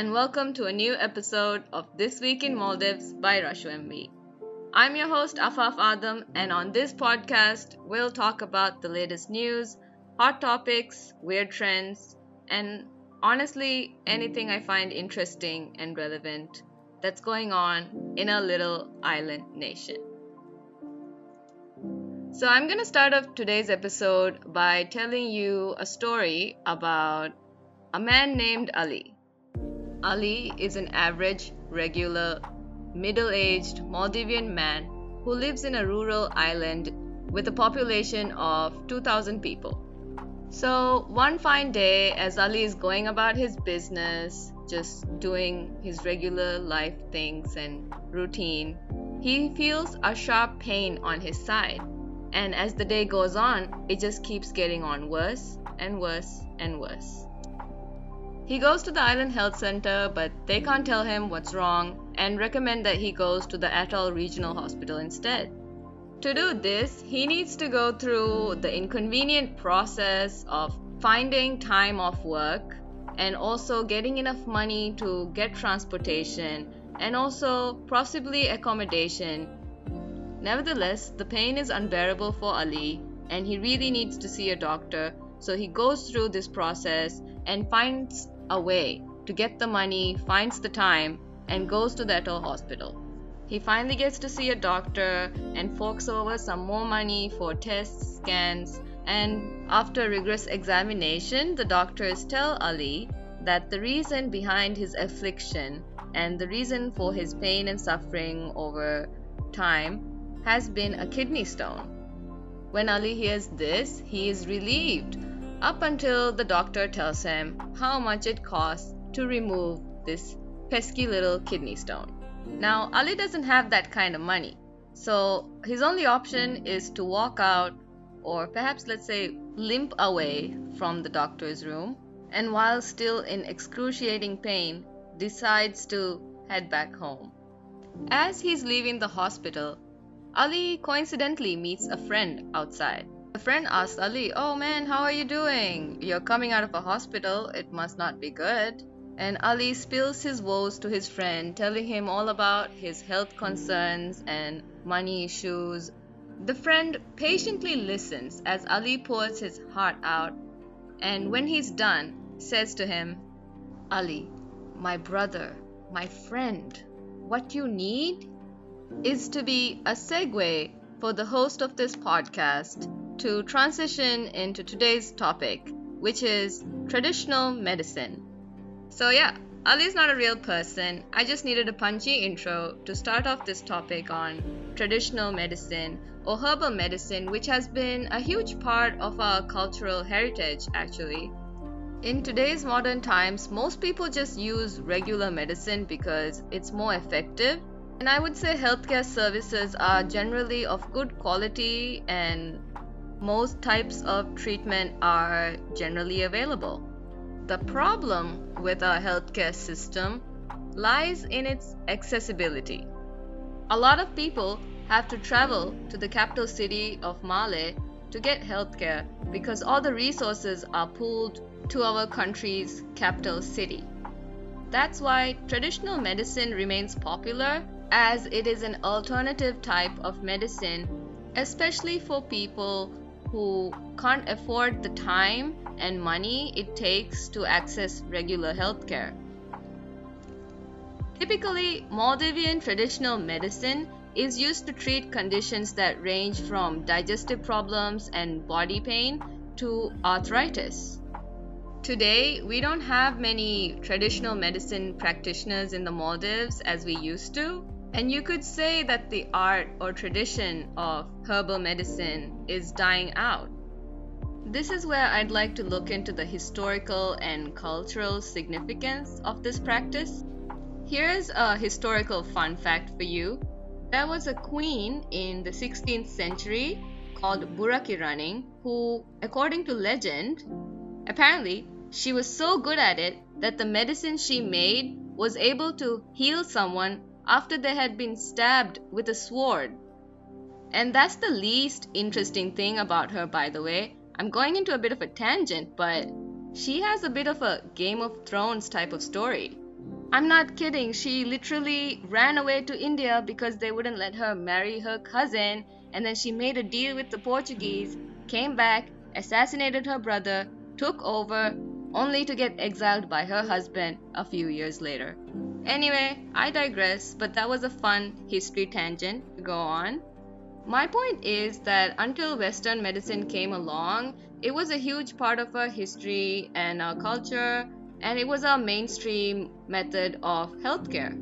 and welcome to a new episode of This Week in Maldives by Rashu MV. I'm your host Afaf Adam, and on this podcast, we'll talk about the latest news, hot topics, weird trends, and honestly, anything I find interesting and relevant that's going on in a little island nation. So, I'm going to start off today's episode by telling you a story about a man named Ali. Ali is an average, regular, middle aged Maldivian man who lives in a rural island with a population of 2,000 people. So, one fine day, as Ali is going about his business, just doing his regular life things and routine, he feels a sharp pain on his side. And as the day goes on, it just keeps getting on worse and worse and worse. He goes to the island health center, but they can't tell him what's wrong and recommend that he goes to the Atoll Regional Hospital instead. To do this, he needs to go through the inconvenient process of finding time off work and also getting enough money to get transportation and also possibly accommodation. Nevertheless, the pain is unbearable for Ali and he really needs to see a doctor, so he goes through this process and finds a way to get the money, finds the time, and goes to the hospital. He finally gets to see a doctor and forks over some more money for tests, scans, and after rigorous examination, the doctors tell Ali that the reason behind his affliction and the reason for his pain and suffering over time has been a kidney stone. When Ali hears this, he is relieved up until the doctor tells him how much it costs to remove this pesky little kidney stone. Now, Ali doesn't have that kind of money, so his only option is to walk out, or perhaps let's say limp away from the doctor's room, and while still in excruciating pain, decides to head back home. As he's leaving the hospital, Ali coincidentally meets a friend outside. A friend asks Ali, Oh man, how are you doing? You're coming out of a hospital, it must not be good. And Ali spills his woes to his friend, telling him all about his health concerns and money issues. The friend patiently listens as Ali pours his heart out, and when he's done, says to him, Ali, my brother, my friend, what you need is to be a segue for the host of this podcast to transition into today's topic, which is traditional medicine. So, yeah, Ali is not a real person. I just needed a punchy intro to start off this topic on traditional medicine or herbal medicine, which has been a huge part of our cultural heritage actually. In today's modern times, most people just use regular medicine because it's more effective. And I would say healthcare services are generally of good quality and most types of treatment are generally available. The problem with our healthcare system lies in its accessibility. A lot of people have to travel to the capital city of Male to get healthcare because all the resources are pooled to our country's capital city. That's why traditional medicine remains popular as it is an alternative type of medicine, especially for people who can't afford the time and money it takes to access regular healthcare. Typically, Maldivian traditional medicine is used to treat conditions that range from digestive problems and body pain to arthritis. Today, we don't have many traditional medicine practitioners in the Maldives as we used to, and you could say that the art or tradition of herbal medicine is dying out. This is where I'd like to look into the historical and cultural significance of this practice. Here's a historical fun fact for you. There was a queen in the 16th century called Burakirani who, according to legend, apparently she was so good at it that the medicine she made was able to heal someone after they had been stabbed with a sword. And that's the least interesting thing about her, by the way. I'm going into a bit of a tangent, but she has a bit of a Game of Thrones type of story. I'm not kidding, she literally ran away to India because they wouldn't let her marry her cousin, and then she made a deal with the Portuguese, came back, assassinated her brother, took over, only to get exiled by her husband a few years later. Anyway, I digress, but that was a fun history tangent to go on. My point is that until Western medicine came along, it was a huge part of our history and our culture, and it was our mainstream method of healthcare.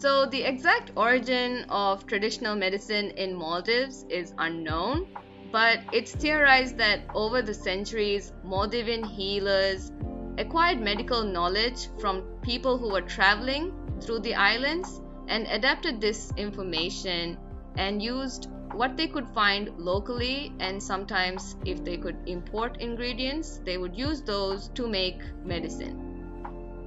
So, the exact origin of traditional medicine in Maldives is unknown, but it's theorized that over the centuries, Maldivian healers acquired medical knowledge from people who were traveling through the islands and adapted this information and used what they could find locally and sometimes if they could import ingredients they would use those to make medicine.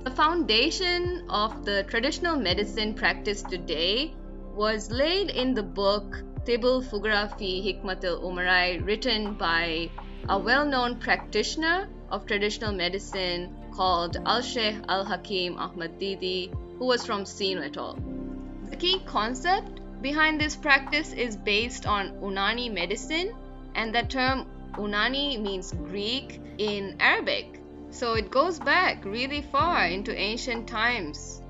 The foundation of the traditional medicine practice today was laid in the book Tibul Fugara fi Hikmatil Umarai written by a well-known practitioner of traditional medicine called Al-Sheikh Al-Hakim Ahmad Didi who was from Seenu Atoll. The key concept behind this practice is based on Unani medicine, and the term Unani means Greek in Arabic. So it goes back really far into ancient times.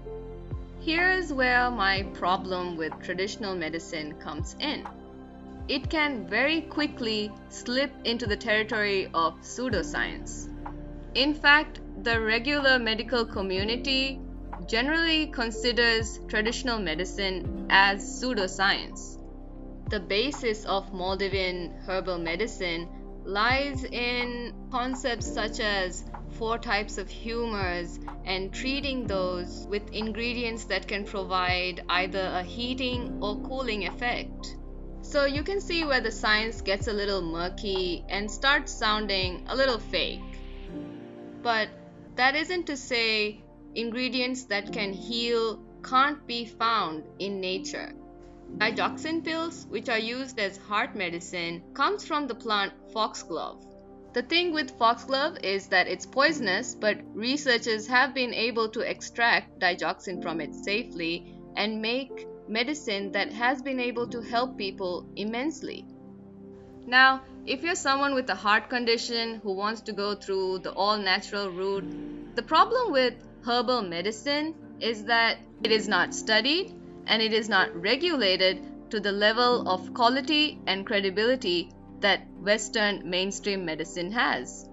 Here's where my problem with traditional medicine comes in. It can very quickly slip into the territory of pseudoscience. In fact, the regular medical community generally considers traditional medicine as pseudoscience. The basis of Maldivian herbal medicine lies in concepts such as four types of humors and treating those with ingredients that can provide either a heating or cooling effect. So you can see where the science gets a little murky and starts sounding a little fake. But that isn't to say ingredients that can heal can't be found in nature. Digoxin pills, which are used as heart medicine, comes from the plant foxglove. The thing with foxglove is that it's poisonous, but researchers have been able to extract digoxin from it safely and make medicine that has been able to help people immensely. Now, if you're someone with a heart condition who wants to go through the all natural route, the problem with herbal medicine is that it is not studied and it is not regulated to the level of quality and credibility that Western mainstream medicine has.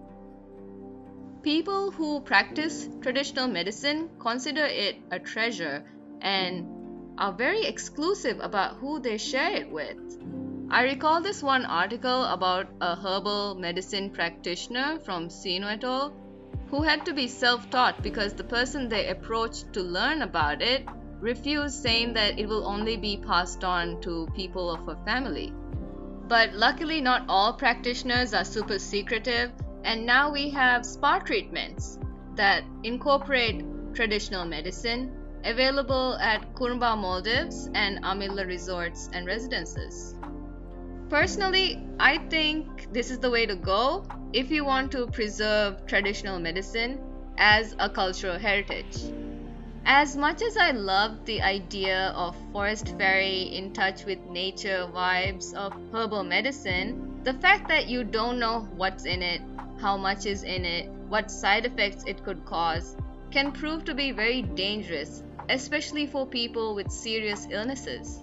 People who practice traditional medicine consider it a treasure and are very exclusive about who they share it with. I recall this one article about a herbal medicine practitioner from Seenu Atoll who had to be self taught because the person they approached to learn about it refused, saying that it will only be passed on to people of her family. But luckily, not all practitioners are super secretive, and now we have spa treatments that incorporate traditional medicine available at Kurumba Maldives and Amilla resorts and residences. Personally, I think this is the way to go if you want to preserve traditional medicine as a cultural heritage. As much as I love the idea of forest fairy in touch with nature vibes of herbal medicine, the fact that you don't know what's in it, how much is in it, what side effects it could cause, can prove to be very dangerous, especially for people with serious illnesses.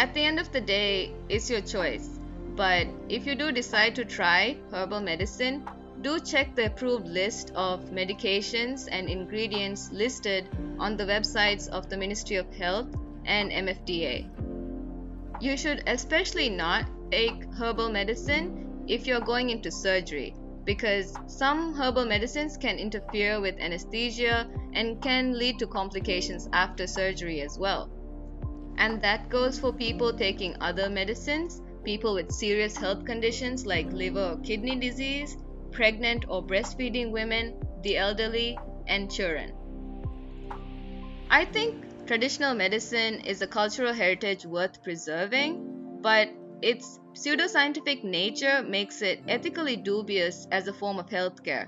At the end of the day, it's your choice. But if you do decide to try herbal medicine, do check the approved list of medications and ingredients listed on the websites of the Ministry of Health and MFDA. You should especially not take herbal medicine if you're going into surgery because some herbal medicines can interfere with anesthesia and can lead to complications after surgery as well. And that goes for people taking other medicines, people with serious health conditions like liver or kidney disease, pregnant or breastfeeding women, the elderly, and children. I think traditional medicine is a cultural heritage worth preserving, but its pseudoscientific nature makes it ethically dubious as a form of healthcare.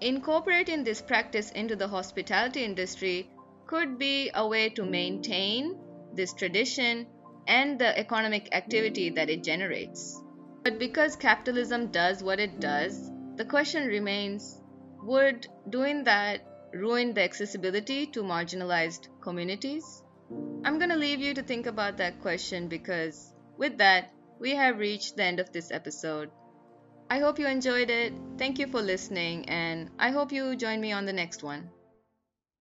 incorporating this practice into the hospitality industry could be a way to maintain this tradition and the economic activity that it generates. But because capitalism does what it does, the question remains would doing that ruin the accessibility to marginalized communities? I'm going to leave you to think about that question because with that, we have reached the end of this episode. I hope you enjoyed it. Thank you for listening, and I hope you join me on the next one.